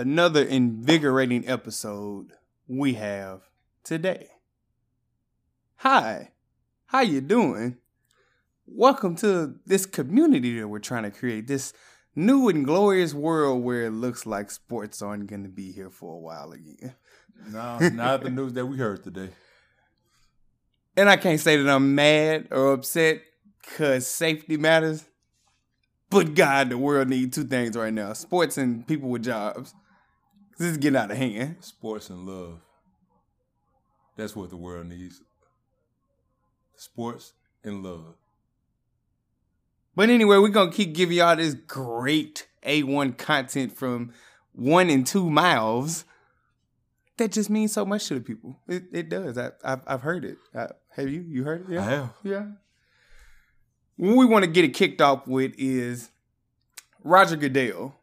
another invigorating episode we have today. Hi, how you doing? Welcome to this community that we're trying to create. This new and glorious world where it looks like sports aren't going to be here for a while again. No, not the news that we heard today. And I can't say that I'm mad or upset because safety matters. But God, the world needs two things right now sports and people with jobs. This is getting out of hand. Sports and love. That's what the world needs. Sports and love. But anyway, we're going to keep giving y'all this great A1 content from one and two miles. That just means so much to the people. It, it does. I, I've, I've heard it. I, have you? You heard it? Yeah. I have. Yeah. What we want to get it kicked off with is Roger Goodell.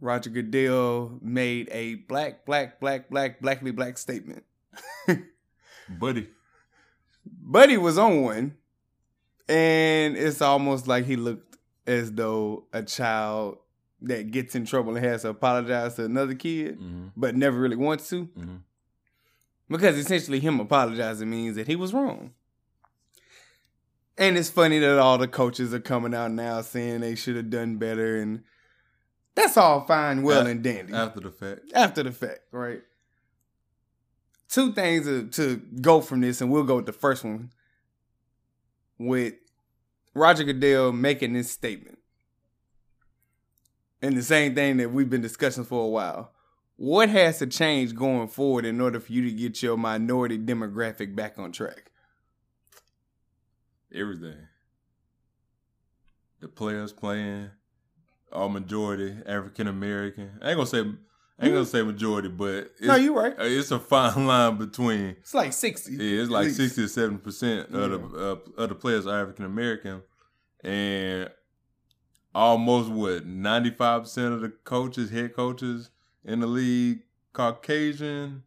Roger Goodell made a black, black, black, black, blackly black statement. Buddy. Buddy was on one, and it's almost like he looked as though a child that gets in trouble and has to apologize to another kid, Mhm. but never really wants to. Mhm. Because essentially, him apologizing means that he was wrong. And it's funny that all the coaches are coming out now saying they should have done better, and that's all fine, well, and dandy After the fact. after the fact, right? Two things to, to go from this, and we'll go with the first one with Roger Goodell making this statement. And the same thing that we've been discussing for a while. What has to change going forward in order for you to get your minority demographic back on track? Everything. The players playing, all majority African American. I ain't gonna say I ain't gonna say majority, but it's, no, you're right. uh, it's a fine line between It's like 60. Yeah, it's like sixty to seventy percent of the uh, of the players are African American, and almost what ninety five percent of the coaches, head coaches in the league, Caucasian.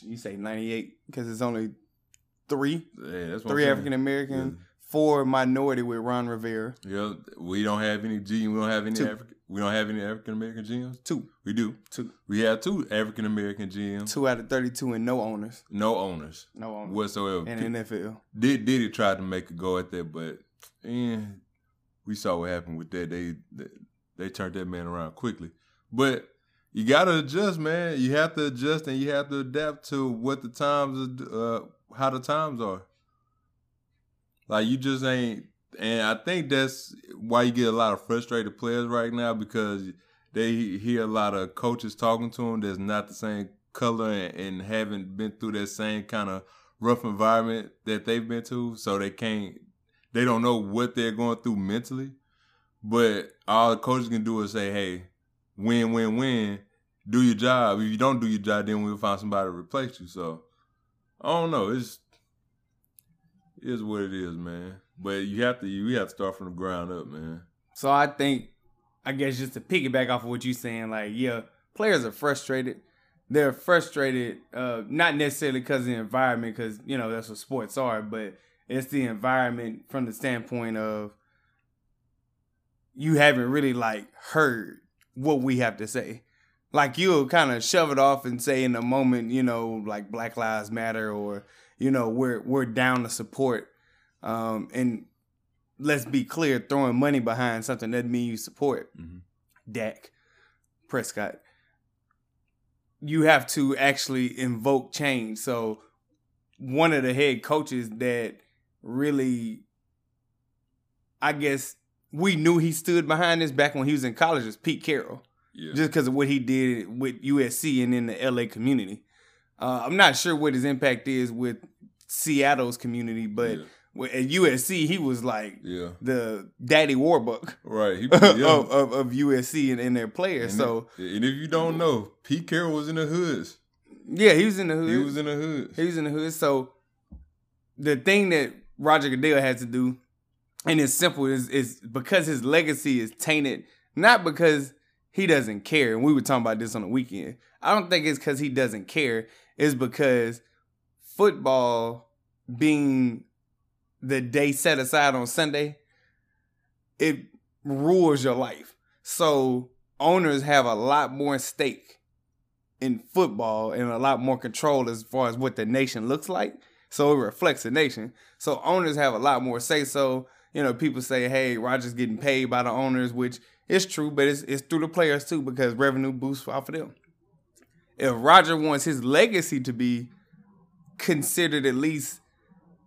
You say 98 because it's only three. Yeah, that's what Three African American, four minority with Ron Rivera. Yeah, we don't have any G. We don't have any African. We don't have any African American GMs. Two. We do. Two. We have two African American GMs. Two out of 32 and no owners. No owners No owners. whatsoever. in NFL. Did Diddy tried to make a go at that, but eh, we saw what happened with that. They, they they turned that man around quickly. But you gotta adjust, man. You have to adjust and you have to adapt to what the times, are, uh, how the times are. Like you just ain't, and I think that's why you get a lot of frustrated players right now because they hear a lot of coaches talking to them that's not the same color and, and haven't been through that same kind of rough environment that they've been to, so they can't, they don't know what they're going through mentally. But all the coaches can do is say, "Hey, win, win, win. Do your job. If you don't do your job, then we'll find somebody to replace you." So I don't know. It's it is what it is, man. But you have to you have to start from the ground up, man. So I think, I guess just to piggyback off of what you're saying, like, yeah, players are frustrated. They're frustrated, uh, not necessarily because of the environment, because, you know, that's what sports are, but it's the environment from the standpoint of you haven't really, like, heard what we have to say. Like, you'll kind of shove it off and say in a moment, you know, like Black Lives Matter or, you know, we're, we're down to support. Um, and let's be clear, throwing money behind something doesn't mean you support Mhm. Dak Prescott. You have to actually invoke change. So one of the head coaches that really I guess we knew he stood behind this back when he was in college was Pete Carroll Yeah. just because of what he did with USC and in the LA community. Uh, I'm not sure what his impact is with Seattle's community, but yeah. at USC he was like yeah. the daddy Warbuck Right. He, of, yeah. of, of USC and, and their players. And so if, and if you don't know, Pete Carroll was in the hoods. yeah, he was in the hood. He was in the hoods. He was in the hood. So the thing that Roger Goodell had to do, and it's simple, is is because his legacy is tainted, not because he doesn't care. And we were talking about this on the weekend. I don't think it's because he doesn't care. It's because football being the day set aside on Sunday, it rules your life. So owners have a lot more stake in football and a lot more control as far as what the nation looks like. So it reflects the nation. So owners have a lot more say so. You know, people say, hey, Roger's getting paid by the owners, which is true, but it's, it's through the players too because revenue boosts off of them. If Roger wants his legacy to be considered at least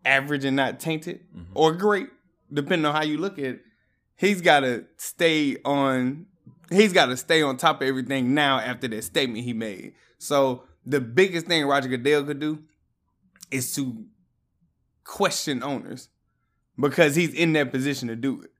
average and not tainted mm-hmm. or great, depending on how you look at it, he's got to stay on he's got to stay on top of everything now after that statement he made. So the biggest thing Roger Goodell could do is to question owners because he's in that position to do it.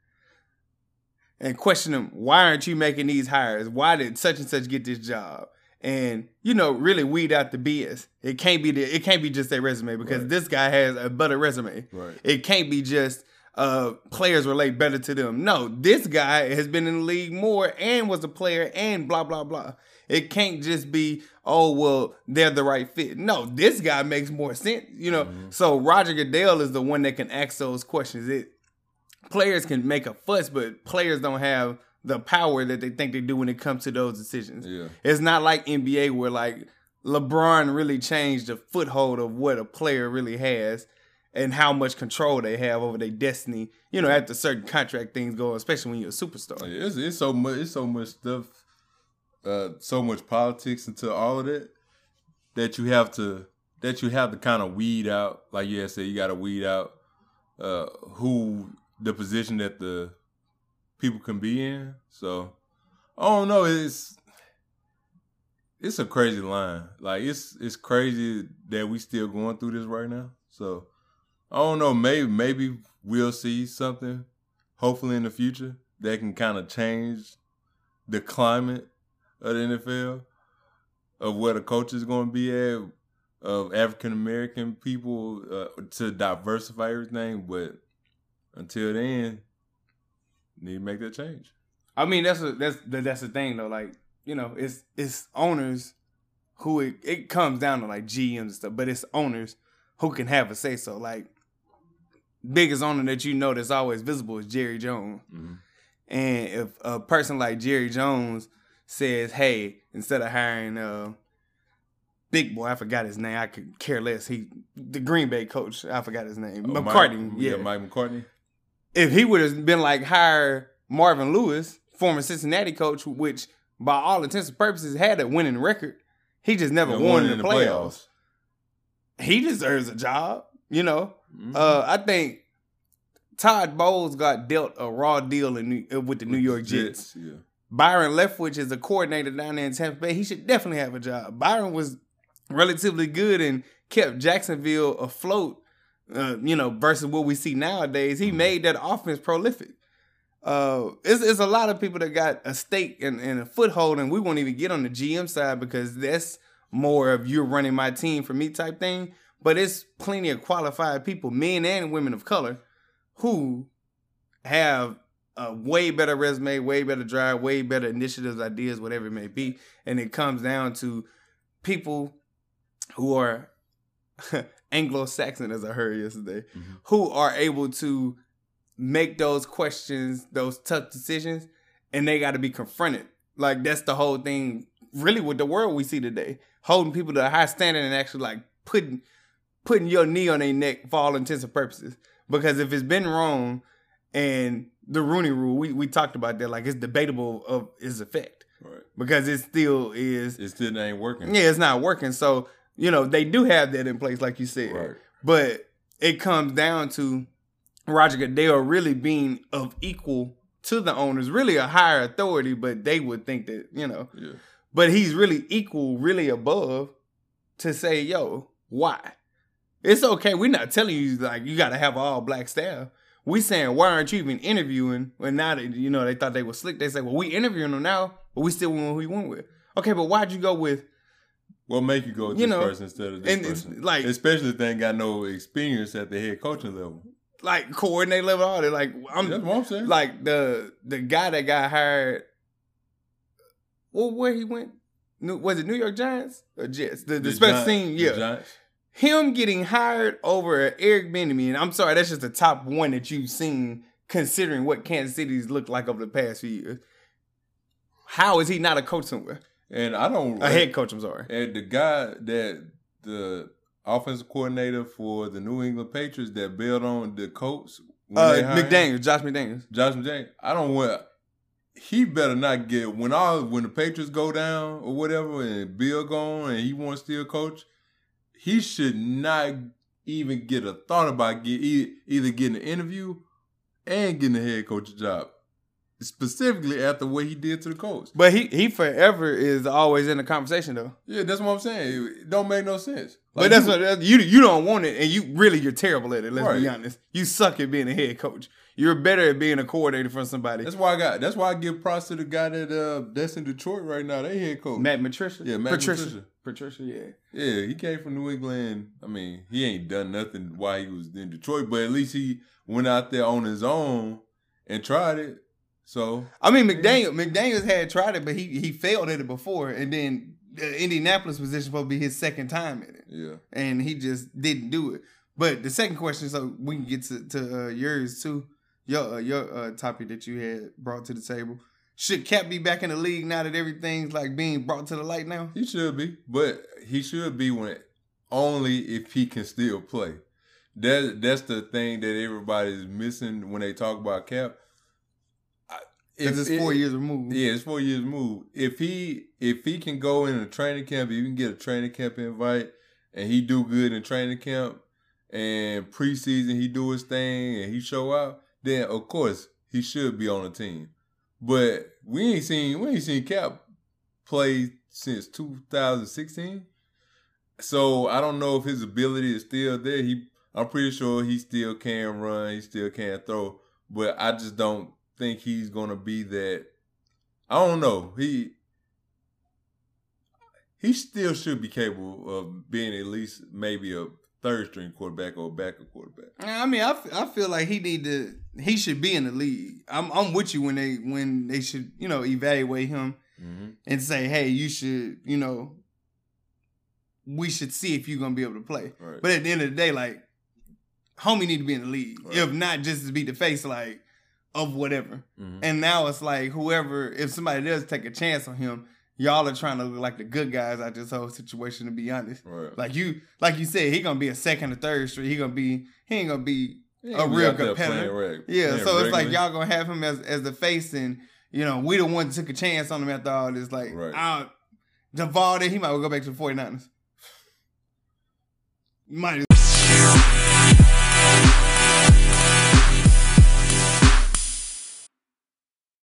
And question them, why aren't you making these hires? Why did such and such get this job? And you know, really weed out the BS. It can't be the, it can't be just a resume because right. this guy has a better resume. Right. It can't be just uh, players relate better to them. No, this guy has been in the league more and was a player and blah blah blah. It can't just be oh well they're the right fit. No, this guy makes more sense. You know, mm-hmm. so Roger Goodell is the one that can ask those questions. It players can make a fuss, but players don't have the power that they think they do when it comes to those decisions. Yeah. It's not like NBA where like LeBron really changed the foothold of what a player really has and how much control they have over their destiny. You know, after certain contract things go, especially when you're a superstar. It's, it's so much. It's so much stuff. Uh, so much politics into all of that that you have to that you have to kind of weed out. Like you said, you got to weed out uh, who the position that the people can be in. So I don't know. It's it's a crazy line. Like it's it's crazy that we still going through this right now. So I don't know. Maybe maybe we'll see something. Hopefully in the future that can kind of change the climate of the NFL of where the coach is going to be at of African American people uh, to diversify everything. But until then, need to make that change. I mean, that's a, that's that's the thing though. Like you know, it's it's owners who it, it comes down to like GMs and stuff, but it's owners who can have a say so. Like biggest owner that you know that's always visible is Jerry Jones. Mm-hmm. And if a person like Jerry Jones says, "Hey, instead of hiring uh, Big Boy, I forgot his name. I could care less. He the Green Bay coach. I forgot his name. Oh, McCarthy. Mike, yeah. yeah, Mike McCarthy. If he would have been like hire Marvin Lewis, former Cincinnati coach, which by all intents and purposes had a winning record, he just never won, won in the, the playoffs. playoffs. He deserves a job. You know, mm-hmm. uh, I think Todd Bowles got dealt a raw deal in New, uh, with the New York Jets. Jets. Yeah. Byron Leftwich is a coordinator down there in Tampa Bay. He should definitely have a job. Byron was relatively good and kept Jacksonville afloat. Uh, you know, versus what we see nowadays, he mm-hmm. made that offense prolific. Uh, it's, it's a lot of people that got a stake and, and a foothold, and we won't even get on the GM side because that's more of you're running my team for me type thing. But it's plenty of qualified people, men and women of color, who have a way better resume, way better drive, way better initiatives, ideas, whatever it may be. And it comes down to people who are Anglo-Saxon, as I heard yesterday, mm-hmm. who are able to make those questions, those tough decisions, and they got to be confronted. Like that's the whole thing, really, with the world we see today, holding people to a high standard and actually like putting putting your knee on their neck for all intents and purposes. Because if it's been wrong and the Rooney rule, we, we talked about that, like it's debatable of its effect. Right. Because it still is It still ain't working. Yeah, it's not working. So, you know, they do have that in place, like you said. Right. But it comes down to Roger Goodell really being of equal to the owners, really a higher authority, but they would think that, you know. Yeah. But he's really equal, really above to say, yo, why? It's okay. We're not telling you like you got to have all black staff. We saying why aren't you even interviewing? And now that you know they thought they were slick, they say, well, we interviewing them now, but we still went who we went with. Okay, but why'd you go with? What make you go with you this know, person instead of this person? Like, especially if they ain't got no experience at the head coaching level, like coordinate level, all that. Like, I'm, That's what I'm saying. Like the the guy that got hired. Well, where he went? Was it New York Giants or Jets? The, the, the special team, yeah him getting hired over Eric and I'm sorry, that's just the top one that you've seen considering what Kansas City's looked like over the past few years. How is he not a coach somewhere? And I don't A head coach, I'm sorry. And the guy that the offensive coordinator for the New England Patriots that bailed on the Colts, Uh, they hired him, McDaniels, Josh McDaniels. Josh McDaniels. I don't want. He better not get when all when the Patriots go down or whatever, and Bill gone and he wants to still coach. He should not even get a thought about get either getting an interview and getting a head coach job, specifically after what he did to the Colts. But he he forever is always in the conversation though. Yeah, that's what I'm saying. It don't make no sense. But that's you- what that's- you you don't want it, and you really you're terrible at it. Let's be honest. You suck at being a head coach. You're better at being a coordinator for somebody. That's why I got. That's why I give props to the guy that uh that's in Detroit right now. They head coach. Matt Patricia. Yeah, Matt Patricia. Patricia. Patricia. Yeah. Yeah, he came from New England. I mean, he ain't done nothing while he was in Detroit, but at least he went out there on his own and tried it. So I mean, McDaniel McDaniel's had tried it, but he he failed at it before, and then the Indianapolis position supposed to be his second time in it, yeah, and he just didn't do it. But the second question, so we can get to to uh, yours too, your uh, your uh, topic that you had brought to the table. Should Kap be back in the league now that everything's like being brought to the light now? he should be, but he should be when only if he can still play. That that's the thing that everybody's missing when they talk about Kap. If it's four it- years removed. Yeah, it's four years move. If he if he can go in a training camp, if he can get a training camp invite and he do good in training camp and preseason he do his thing and he show out, then of course he should be on the team. But we ain't seen we ain't seen Kap play since 2016. So I don't know if his ability is still there. He I'm pretty sure he still can run, he still can throw, but I just don't think he's gonna be that. I don't know. He he still should be capable of being at least maybe a third string quarterback or a backup quarterback. I mean, I, f- I feel like he need to. He should be in the league. I'm I'm with you when they when they should you know evaluate him Mm-hmm. and say, hey, you should you know we should see if you're gonna be able to play. Right. But at the end of the day, like homie need to be in the league, Right. if not just to be the face like of whatever. Mhm. And now it's like whoever, if somebody does take a chance on him, y'all are trying to look like the good guys out this whole situation. To be honest, right. like you, like you said, he gonna be a second or third street. He gonna be, he ain't gonna be a real competitor. yeah, so it's like y'all gonna have him as as the face, and you know we the one that took a chance on him after all this. Like, Right. Javaldi, he might well go back to the 49ers. Might as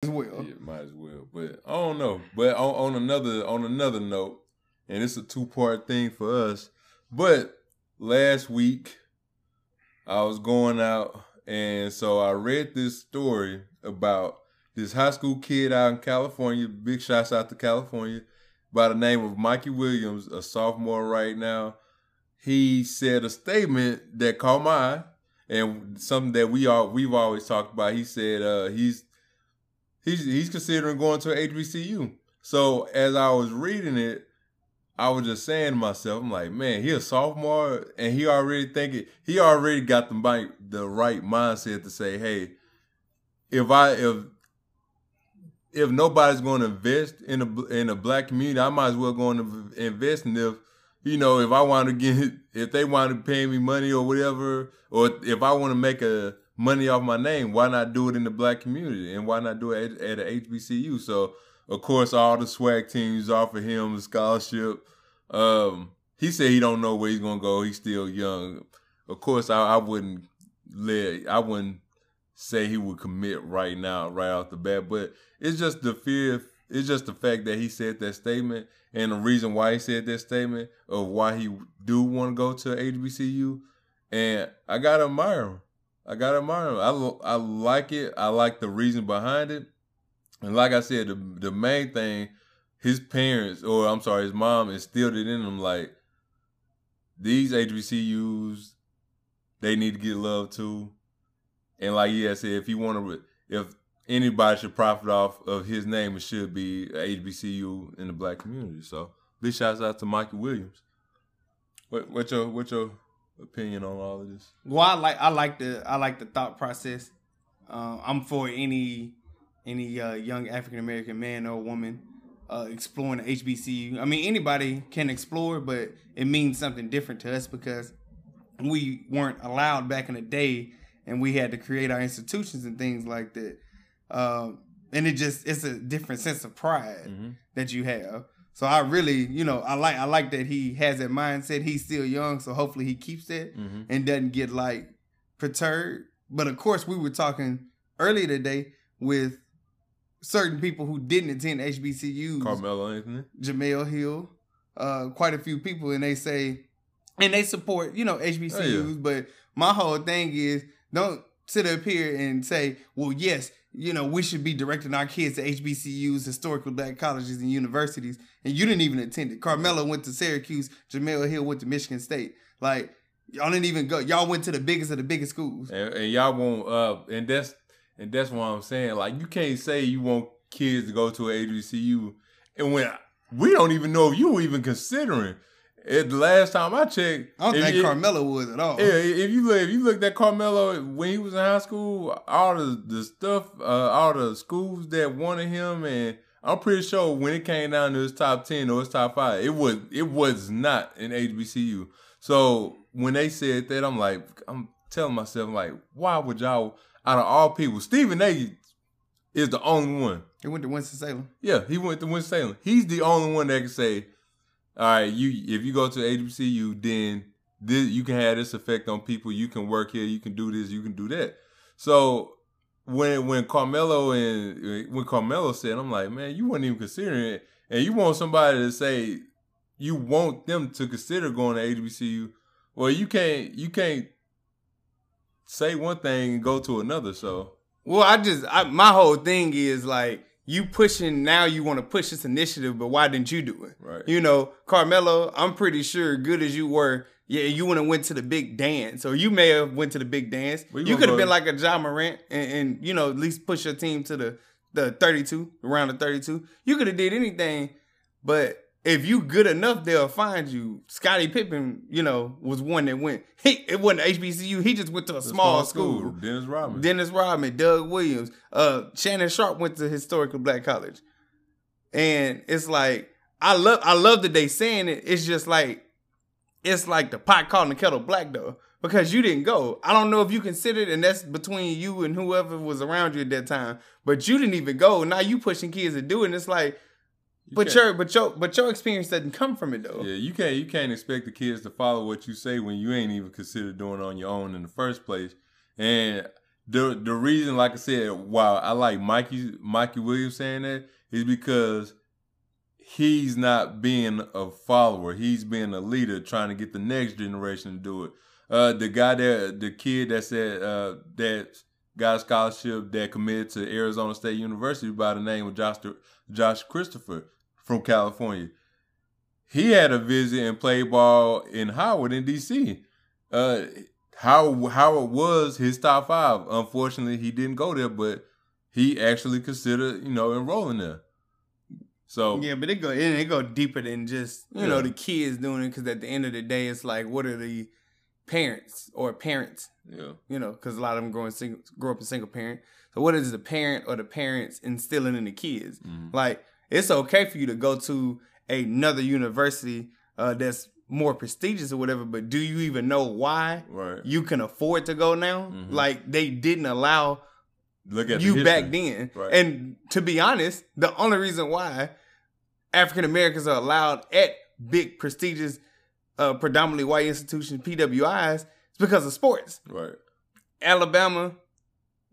well. Yeah, might as well. But I don't know. But on, on another on another note, and it's a two part thing for us. But last week I was going out and so I read this story about this high school kid out in California. Big shots out to California by the name of Mikey Williams, a sophomore right now. He said a statement that caught my eye and something that we all we've always talked about. He said uh, he's he's he's considering going to HBCU. So as I was reading it, I was just saying to myself, I'm like, man, he a sophomore, and he already thinking he already got the mic, the right mindset to say, hey, if I if if nobody's going to invest in a in a black community, I might as well go and invest. And if you know, if I want to get, if they want to pay me money or whatever, or if I want to make a money off my name, why not do it in the black community, and why not do it at, at a HBCU? So, of course, all the SWAC teams offer him a scholarship. Um, he said he don't know where he's gonna go. He's still young. Of course, I, I wouldn't let, I wouldn't say he would commit right now, right off the bat. But it's just the fear. It's just the fact that he said that statement, and the reason why he said that statement of why he do want to go to HBCU. And I gotta admire him. I gotta admire him. I I like it. I like the reason behind it. And like I said, the the main thing, his parents, or I'm sorry, his mom instilled it in him like these HBCUs, they need to get love too. And like yeah, I said, if you want to, if anybody should profit off of his name, it should be HBCU in the black community. So big shouts out to Michael Williams. What what's your what your opinion on all of this? Well, I like I like the I like the thought process. Uh, I'm for any any uh, young African American man or woman uh, exploring the HBCU. I mean, anybody can explore, but it means something different to us because we weren't allowed back in the day, and we had to create our institutions and things like that. Um, and it just it's a different sense of pride Mm-hmm. that you have. So I really, you know, I like I like that he has that mindset. He's still young, so hopefully he keeps that Mm-hmm. and doesn't get like perturbed. But of course, we were talking earlier today with certain people who didn't attend HBCUs, Carmelo Anthony. Jemele Hill, uh, quite a few people, and they say, and they support, you know, HBCUs. But my whole thing is, don't sit up here and say, well, yes, you know, we should be directing our kids to HBCUs, historical black colleges and universities, and you didn't even attend it. Carmelo went to Syracuse, Jemele Hill went to Michigan State. Like, y'all didn't even go. Y'all went to the biggest of the biggest schools. And, and y'all won't uh and that's and that's what I'm saying. Like you can't say you want kids to go to an HBCU and when we don't even know if you were even considering. It, the last time I checked, I don't think Carmelo was at all. Yeah, if you look, if you looked at Carmelo when he was in high school, all the the stuff, uh, all the schools that wanted him, and I'm pretty sure when it came down to his top ten or his top five, it was it was not an HBCU. So when they said that, I'm like, I'm telling myself, like, why would y'all, out of all people, Stephen A. is the only one. He went to Winston Salem. Yeah, he went to Winston Salem. He's the only one that can say, "All right, you if you go to HBCU, then this you can have this effect on people. You can work here. You can do this. You can do that." So when when Carmelo and uh, when Carmelo said, "I'm like, man, you weren't even considering it," and you want somebody to say you want them to consider going to HBCU. Well, you can't you can't say one thing and go to another. So Well, I just I, my whole thing is like you pushing now. You want to push this initiative, but why didn't you do it? right, You know, Carmelo. I'm pretty sure, good as you were, yeah, you wouldn't have went to the big dance, or you may have went to the big dance. Well, you you could have been like a John Morant, and, and you know at least push your team to the the 32 around the 32. You could have did anything, but if you good enough, they'll find you. Scottie Pippen, you know, was one that went. He it wasn't HBCU. He just went to a The small, school. Dennis Rodman. Dennis Rodman, Doug Williams, uh, Shannon Sharpe went to historical black college, and it's like I love I love that they saying it. It's just like it's like the pot calling the kettle black though because you didn't go. I don't know if you considered, and that's between you and whoever was around you at that time. But you didn't even go. Now you pushing kids to do it. And it's like, You but your but your but your experience doesn't come from it though. Yeah, you can't you can't expect the kids to follow what you say when you ain't even considered doing it on your own in the first place. And the the reason, like I said, why I like Mikey Mikey Williams saying that is because he's not being a follower. He's being a leader, trying to get the next generation to do it. Uh, the guy that the kid that said uh, that got a scholarship that committed to Arizona State University by the name of Josh Josh Christopher from California. He had a visit and played ball in Howard in DC. Uh, how Howard was his top five. Unfortunately, he didn't go there, but he actually considered you know enrolling there. So Yeah, but it go it, it go deeper than just you Yeah. know the kids doing it because at the end of the day, it's like what are the parents or parents yeah, you know because a lot of them growing single grow up a single parent. So what is the parent or the parents instilling in the kids? Mhm. Like it's okay for you to go to another university uh, that's more prestigious or whatever, but do you even know why right. you can afford to go now? Mhm. Like they didn't allow Look at you history. back then. Right. And to be honest, the only reason why African Americans are allowed at big, prestigious, uh, predominantly white institutions, PWIs, is because of sports. Right. Alabama,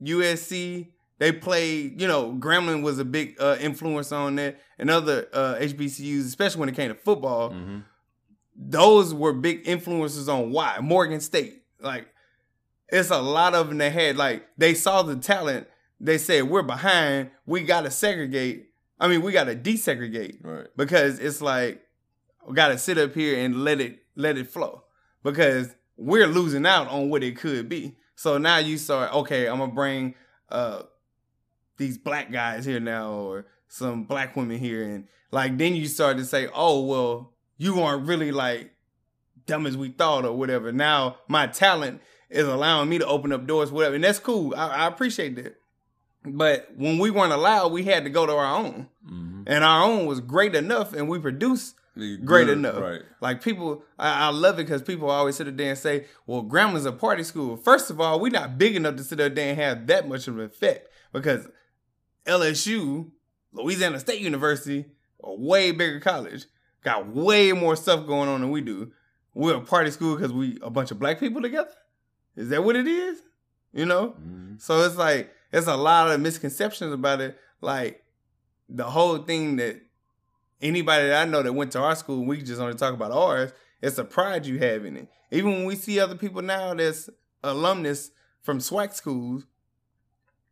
USC, they played, you know, Grambling was a big uh, influence on that, and other uh, HBCUs, especially when it came to football hmm those were big influences on why Morgan State. Like, it's a lot of them that had like they saw the talent. They said we're behind. We gotta segregate. I mean, we gotta desegregate Right. because it's like we gotta sit up here and let it let it flow because we're losing out on what it could be. So now you start okay. I'm gonna bring uh these black guys here now or some black women here and like then you start to say oh well you aren't really like dumb as we thought or whatever now my talent is allowing me to open up doors whatever and that's cool i, I appreciate that But when we weren't allowed, we had to go to our own. Mm-hmm. And our own was great enough and we produced Good, great enough. Right. Like people, I, I love it because people always sit there and say, "Well, Grambling's a party school." First of all, we're not big enough to sit there and have that much of an effect because LSU, Louisiana State University, a way bigger college, got way more stuff going on than we do. We're a party school because we a bunch of black people together. Is that what it is? You know. Mhm. So it's like it's a lot of misconceptions about it. Like the whole thing that anybody that I know that went to our school, we just only talk about ours. It's a pride you have in it. Even when we see other people now that's alumnus from SWAC schools,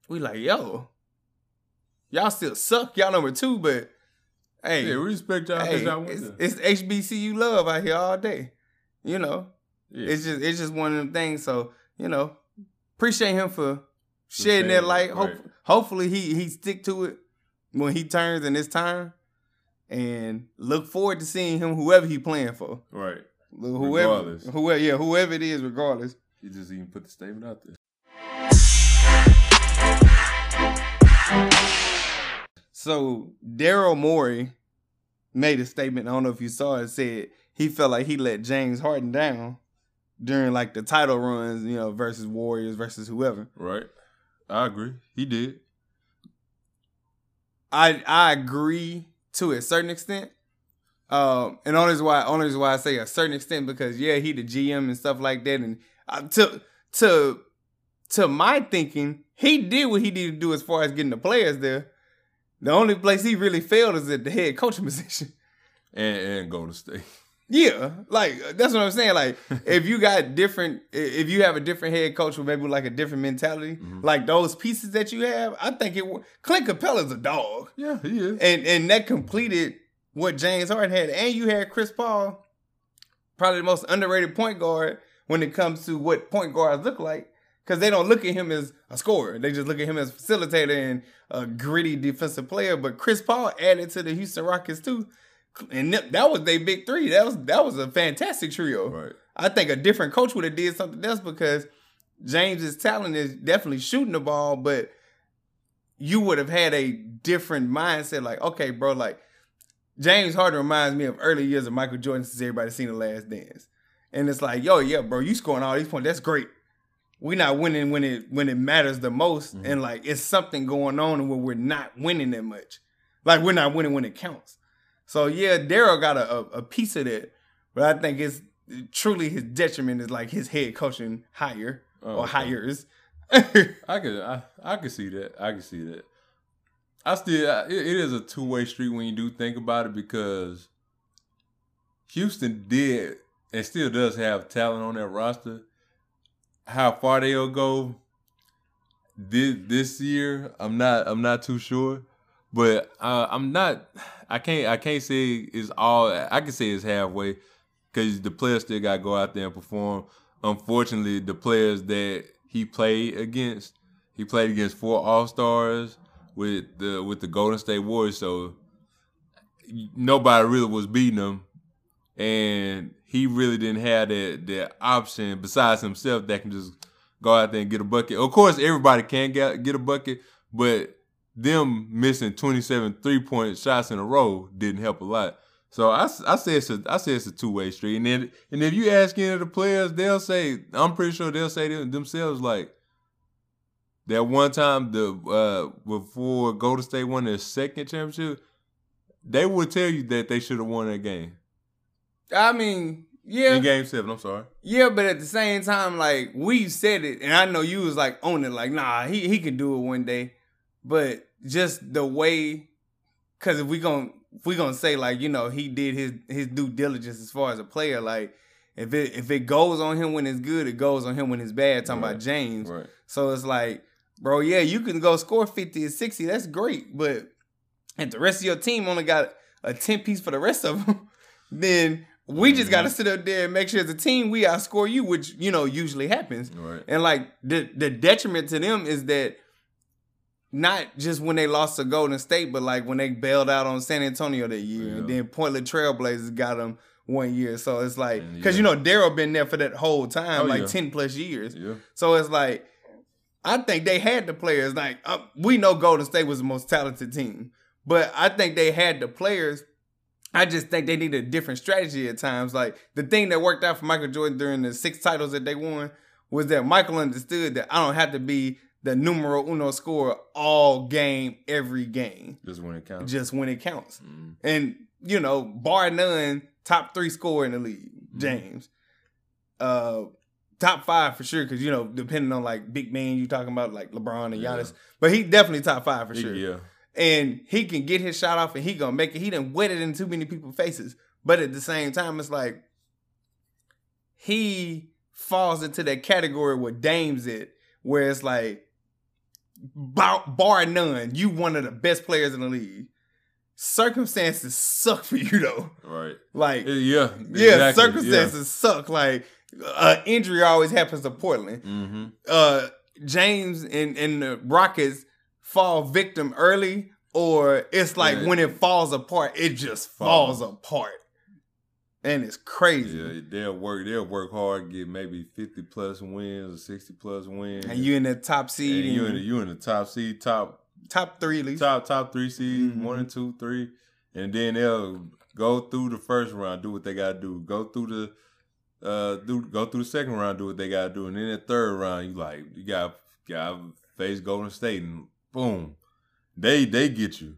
we like, yo, y'all still suck. Y'all number two, but hey, Yeah, we respect y'all hey y'all it's, it's HBCU love out here all day. You know, Yeah. it's just it's just one of them things. So you know, appreciate him for shedding that light. Hope, right. Hopefully he he stick to it when he turns in his time, and look forward to seeing him whoever he playing for. right. Whoever, Regardless. whoever, yeah, whoever it is, regardless. He just even put the statement out there. So Daryl Morey made a statement. I don't know if you saw it. Said he felt like he let James Harden down during like the title runs, you know, versus Warriors versus whoever. Right. I agree. He did. I I agree to a certain extent. Um, and only reason why only reason why I say a certain extent because yeah, he the GM and stuff like that, and uh, to to to my thinking, he did what he needed to do as far as getting the players there. The only place he really failed is at the head coaching position. And and Golden State. Yeah, like that's what I'm saying. Like if you got different, if you have a different head coach with maybe like a different mentality, Mhm. like those pieces that you have, I think it. Clint Capela's a dog, Yeah, he is. and and that completed what James Harden had, and you had Chris Paul, probably the most underrated point guard when it comes to what point guards look like, because they don't look at him as a scorer, they just look at him as a facilitator and a gritty defensive player. But Chris Paul added to the Houston Rockets too. And that that was their big three. That was that was a fantastic trio. Right. I think a different coach would have did something else because James's talent is definitely shooting the ball, but you would have had a different mindset. Like, okay, bro, like James Harden reminds me of early years of Michael Jordan since everybody seen the Last Dance, and it's like, yo, yeah, bro, you scoring all these points, that's great. We're not winning when it when it matters the most, Mhm. and like it's something going on where we're not winning that much. Like we're not winning when it counts. So yeah, Daryl got a, a, piece of that, but I think it's truly his detriment is like his head coaching hire Oh, or okay. hires. I could I, I could see that. I could see that. I still I- it, it is a two way street when you do think about it because Houston did and still does have talent on that roster. How far they'll go this this year, I'm not I'm not too sure, but uh, I'm not. I can't I can't say it's all. I can say it's halfway because the players still got to go out there and perform. Unfortunately, the players that he played against, he played against four All Stars with the with the Golden State Warriors, so nobody really was beating him, and he really didn't have that that option besides himself that can just go out there and get a bucket. Of course, everybody can get get a bucket, but them missing 27 three point shots in a row didn't help a lot. So I, I say it's a I say it's a two way street, and then and if you ask any of the players, they'll say I'm pretty sure they'll say them, themselves like that one time the uh before Golden State won their second championship, they would tell you that they should have won that game I mean, yeah, in Game Seven. I'm sorry. yeah, but at the same time, like we said it, and I know you was like on it, like nah, he he can do it one day, but just the way, because if we gon' if we gonna say like you know he did his his due diligence as far as a player, like if it if it goes on him when it's good, it goes on him when it's bad. Talking Right. about James, Right. So it's like, bro, yeah, you can go score 50 or 60. That's great. But if the rest of your team only got a 10 piece for the rest of them, then we just got to sit up there and make sure as a team we outscore you, which, you know, usually happens. Right. And like the, the detriment to them is that not just when they lost to Golden State, but like when they bailed out on San Antonio that year. And then Portland Trailblazers got them one year. So it's like, because yeah. you know, Daryl been there for that whole time, Oh, like yeah. 10 plus years. Yeah. So it's like I think they had the players. Like uh, we know Golden State was the most talented team, but I think they had the players. I just think they need a different strategy at times. Like the thing that worked out for Michael Jordan during the six titles that they won was that Michael understood that I don't have to be the numero uno scorer all game, every game. Just when it counts. Just when it counts. Mm-hmm. And, you know, bar none, top three scorer in the league, Mm-hmm. James. Uh top five for sure, because you know, depending on like big man you talking about, like LeBron and Yeah. Giannis. But he definitely top five for sure. Yeah. And he can get his shot off and he gonna make it. He didn't wet it in too many people's faces. But at the same time, it's like he falls into that category where Dame's it, where it's like bar, bar none, you one of the best players in the league. Circumstances suck for you though. Right. Like Yeah. yeah, circumstances suck. Like uh, injury always happens to Portland. Mm-hmm. Uh, James and and the Rockets fall victim early, or it's like Yeah. when it falls apart, it just falls apart, and it's crazy. Yeah, they'll work. They'll work hard, get maybe fifty plus wins or sixty plus wins, And you in the top seed, and and you in the, you in the top seed, top top three at least. top top three seed, Mhm. one and two, three, and then they'll go through the first round, do what they gotta do, go through the uh do go through the second round, do what they gotta do, and then the third round, you like you got got face Golden State, and boom, they they get you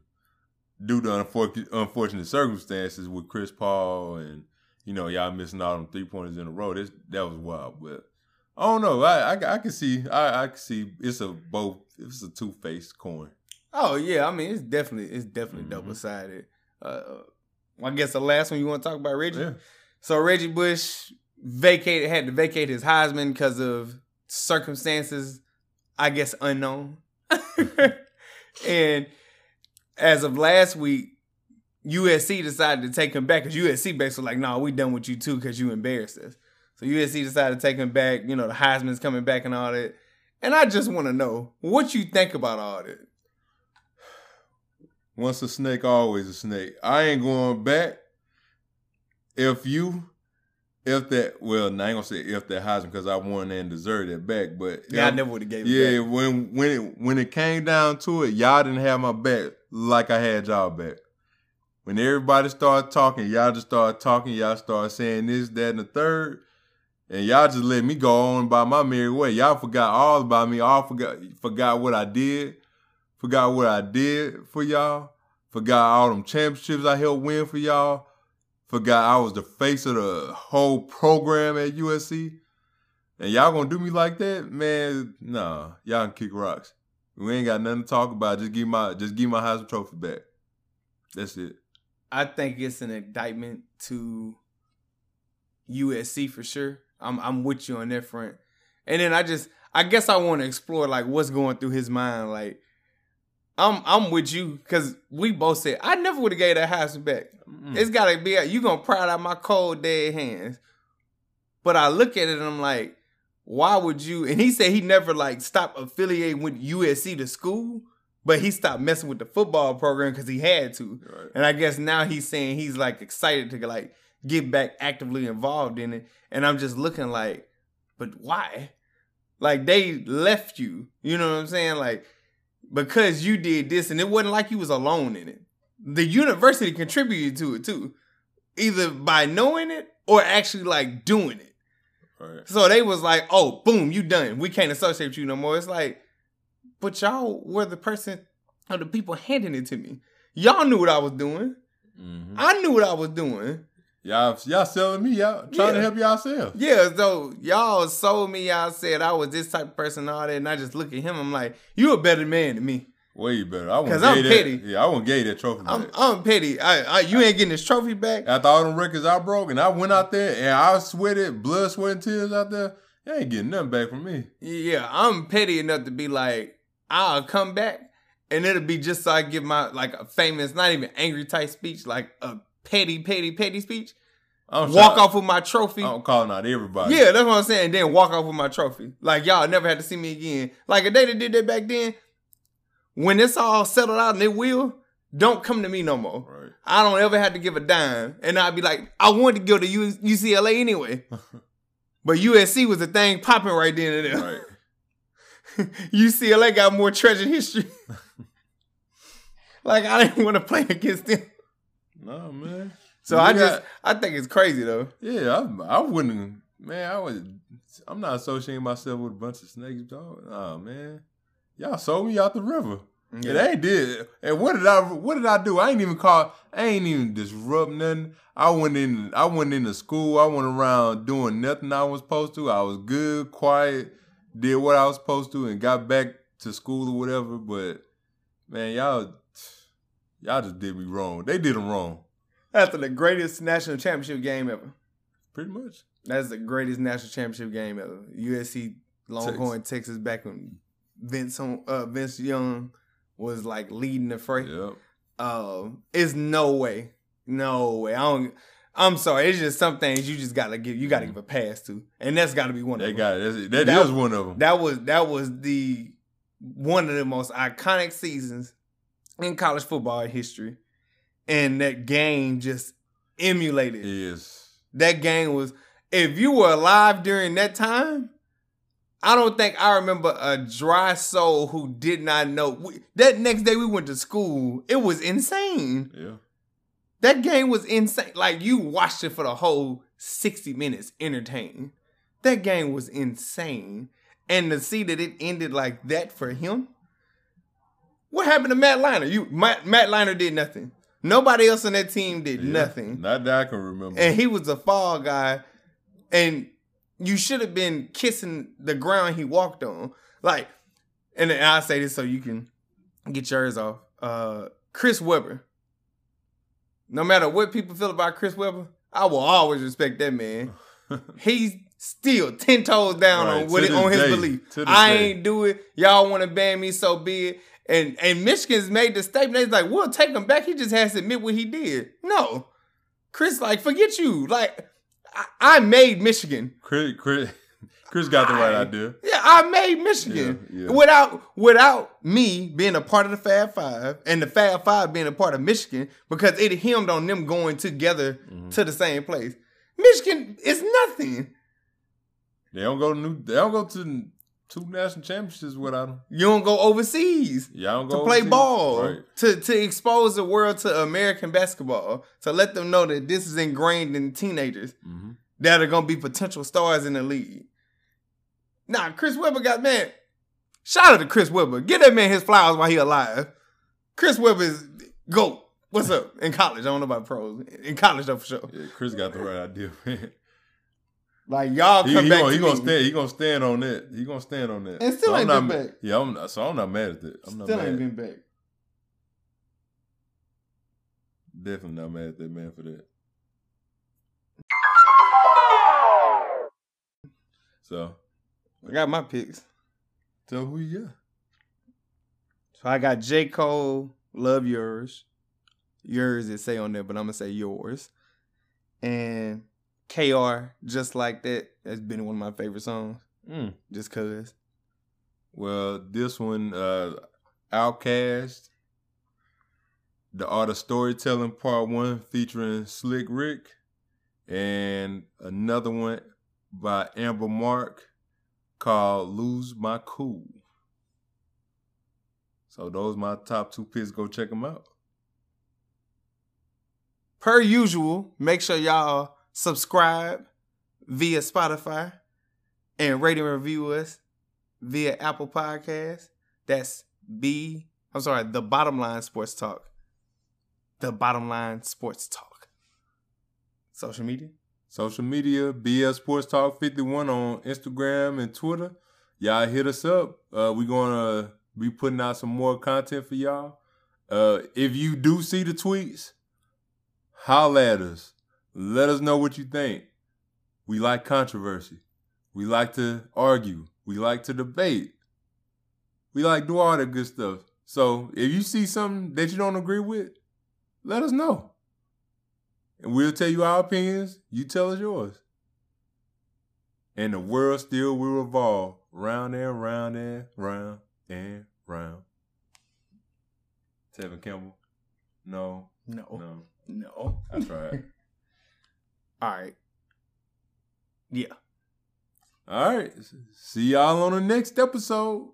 due to unfortunate unfortunate circumstances with Chris Paul and you know y'all missing out on three pointers in a row. This that was wild, but. I don't know. I, I I can see. I I can see. It's a both. It's a two faced coin. Oh yeah, I mean it's definitely it's definitely Mhm. double sided. Uh, I guess the last one you want to talk about Reggie. Yeah. So Reggie Bush vacated had to vacate his Heisman because of circumstances, I guess unknown. and as of last week, USC decided to take him back because USC basically like, "No, nah, we done with you too because you embarrassed us." So USC decided to take him back. You know, the Heisman's coming back and all that. And I just want to know what you think about all that. Once a snake, always a snake. I ain't going back. If you, if that, well, I ain't gonna say if that Heisman because I won and deserved it back. But Yeah, I never would have gave it yeah, back. when when it when it came down to it, y'all didn't have my back like I had y'all back. When everybody started talking, y'all just started talking. Y'all started saying this, that, and the third, and y'all just let me go on by my merry way. Y'all forgot all about me. All forgot forgot what I did. Forgot what I did for y'all. Forgot all them championships I helped win for y'all. Forgot I was the face of the whole program at USC. And y'all gonna do me like that, man? Nah, y'all can kick rocks. We ain't got nothing to talk about. Just give my just give my Heisman Trophy back. That's it. I think it's an indictment to USC for sure. I'm I'm with you on that front. And then I just I guess I want to explore like what's going through his mind. Like I'm I'm with you because we both said I never would have gave that Heisman back. Mm. It's gotta be you gonna pry it out my cold dead hands. But I look at it and I'm like, why would you? And he said he never like stopped affiliating with USC to school, but he stopped messing with the football program because he had to. Right. And I guess now he's saying he's like excited to like get back actively involved in it. And I'm just looking like, but why? Like they left you. You know what I'm saying? Like because you did this, and it wasn't like you was alone in it. The university contributed to it too, either by knowing it or actually like doing it. Right. So they was like, "Oh, boom, you done. We can't associate with you no more." It's like, but y'all were the person or the people handing it to me. Y'all knew what I was doing. Mhm. I knew what I was doing. Y'all y'all selling me out, trying Yeah. to help yourself. Yeah, so y'all sold me. Y'all said I was this type of person, all that, and I just look at him. I'm like, you a better man than me. Way better. I want 'Cause I'm that. Yeah, I want gave that trophy back. I'm I'm petty. I, I you ain't getting this trophy back. After all them records I broke, and I went out there and I sweated, blood, sweat, and tears out there. You ain't getting nothing back from me. Yeah, I'm petty enough to be like, I'll come back, and it'll be just so I give my like a famous, not even angry type speech, like a petty, petty, petty speech. I'm Walk off with my trophy. I'm calling out everybody. Yeah, that's what I'm saying. Then walk off with my trophy. Like y'all never had to see me again. Like if they did that back then, when it's all settled out and it will, don't come to me no more. Right. I don't ever have to give a dime. And I'd be like, I wanted to go to U- UCLA anyway. but USC was the thing popping right then and there. Right. UCLA got more treasure history. like I didn't want to play against them. No man. So I just I think it's crazy though. Yeah, I, I wouldn't. Man, I would. I'm not associating myself with a bunch of snakes, dog. Nah, man. Y'all sold me out the river. Yeah. And they did. And what did I what did I do? I ain't even call I ain't even disrupt nothing. I went in I went into school. I went around doing nothing I was supposed to. I was good, quiet, did what I was supposed to, and got back to school or whatever. But man, y'all y'all just did me wrong. They did them wrong. After the greatest national championship game ever. Pretty much. That's the greatest national championship game ever. USC Longhorn Texas, Texas back when Vince uh, Vince Young was like leading the fray. Yep. Um, it's no way, no way. I don't. I'm sorry. It's just some things you just gotta give. You gotta mm. give a pass to, and that's got to be one they of them. Got it. That, that is one of them. That was that was the one of the most iconic seasons in college football history, and that game just emulated. Yes. That game was. If you were alive during that time, I don't think I remember a dry soul who did not know. We, that next day we went to school. It was insane. Yeah. That game was insane. Like you watched it for the whole 60 minutes entertaining. That game was insane. And to see that it ended like that for him. What happened to Matt Leinart? You Matt, Matt Leinart did nothing. Nobody else on that team did yeah, nothing. Not that I can remember. And he was a fall guy. And you should have been kissing the ground he walked on. Like, and I say this so you can get yours off. Uh, Chris Webber. No matter what people feel about Chris Webber, I will always respect that man. He's still ten toes down right, on what it, on his day, belief. I day. ain't do it. Y'all want to ban me, so be it. And and Michigan's made the statement. He's like, we'll take him back. He just has to admit what he did. No, Chris, like, forget you. Like, I, made Michigan. Chris, Chris, Chris got the right idea. Yeah, I made Michigan yeah, yeah. without without me being a part of the Fab Five and the Fab Five being a part of Michigan because it hemmed on them going together mm-hmm. to the same place. Michigan is nothing. They don't go to new. They don't go to two national championships without them. You don't go overseas. Yeah, don't go to play ball right. to to expose the world to American basketball to let them know that this is ingrained in teenagers mm-hmm. that are gonna be potential stars in the league. Nah, Chris Webber got man. Shout out to Chris Webber. Get that man his flowers while he alive. Chris Webber is goat. What's up in college? I don't know about pros. In college though, for sure. Yeah, Chris got the right idea, man. Like y'all come he, back. Gonna, he gonna stand. He gonna stand on that. He gonna stand on that. And still so ain't been back. Yeah, I'm not, so I'm not mad at that. I'm still ain't been back. Definitely not mad at that man for that. So, I got my picks. Tell who you got. So I got J Cole, Love Yourz. Yours is say on there, but I'm gonna say yours. And KR, just like that. That's been one of my favorite songs. Mm. Just cause. Well, this one, uh, OutKast, The Art of Storytelling Part One, featuring Slick Rick, and another one by Amber Mark called Lose My Cool. So those are my top two picks. Go check them out. Per usual, make sure y'all subscribe via Spotify and rate and review us via Apple Podcasts. That's B. I'm sorry, the Bottom Line Sports Talk. The Bottom Line Sports Talk. Social media. Social media, BS Sports Talk 51 on Instagram and Twitter. Y'all hit us up. Uh, we're gonna be putting out some more content for y'all. Uh, if you do see the tweets, holla at us. Let us know what you think. We like controversy. We like to argue. We like to debate. We like do all that good stuff. So if you see something that you don't agree with, let us know. And we'll tell you our opinions. You tell us yours. And the world still will revolve round and round and round and round. Tevin Campbell. No. No. No. No. I tried. All right. Yeah. All right. See y'all on the next episode.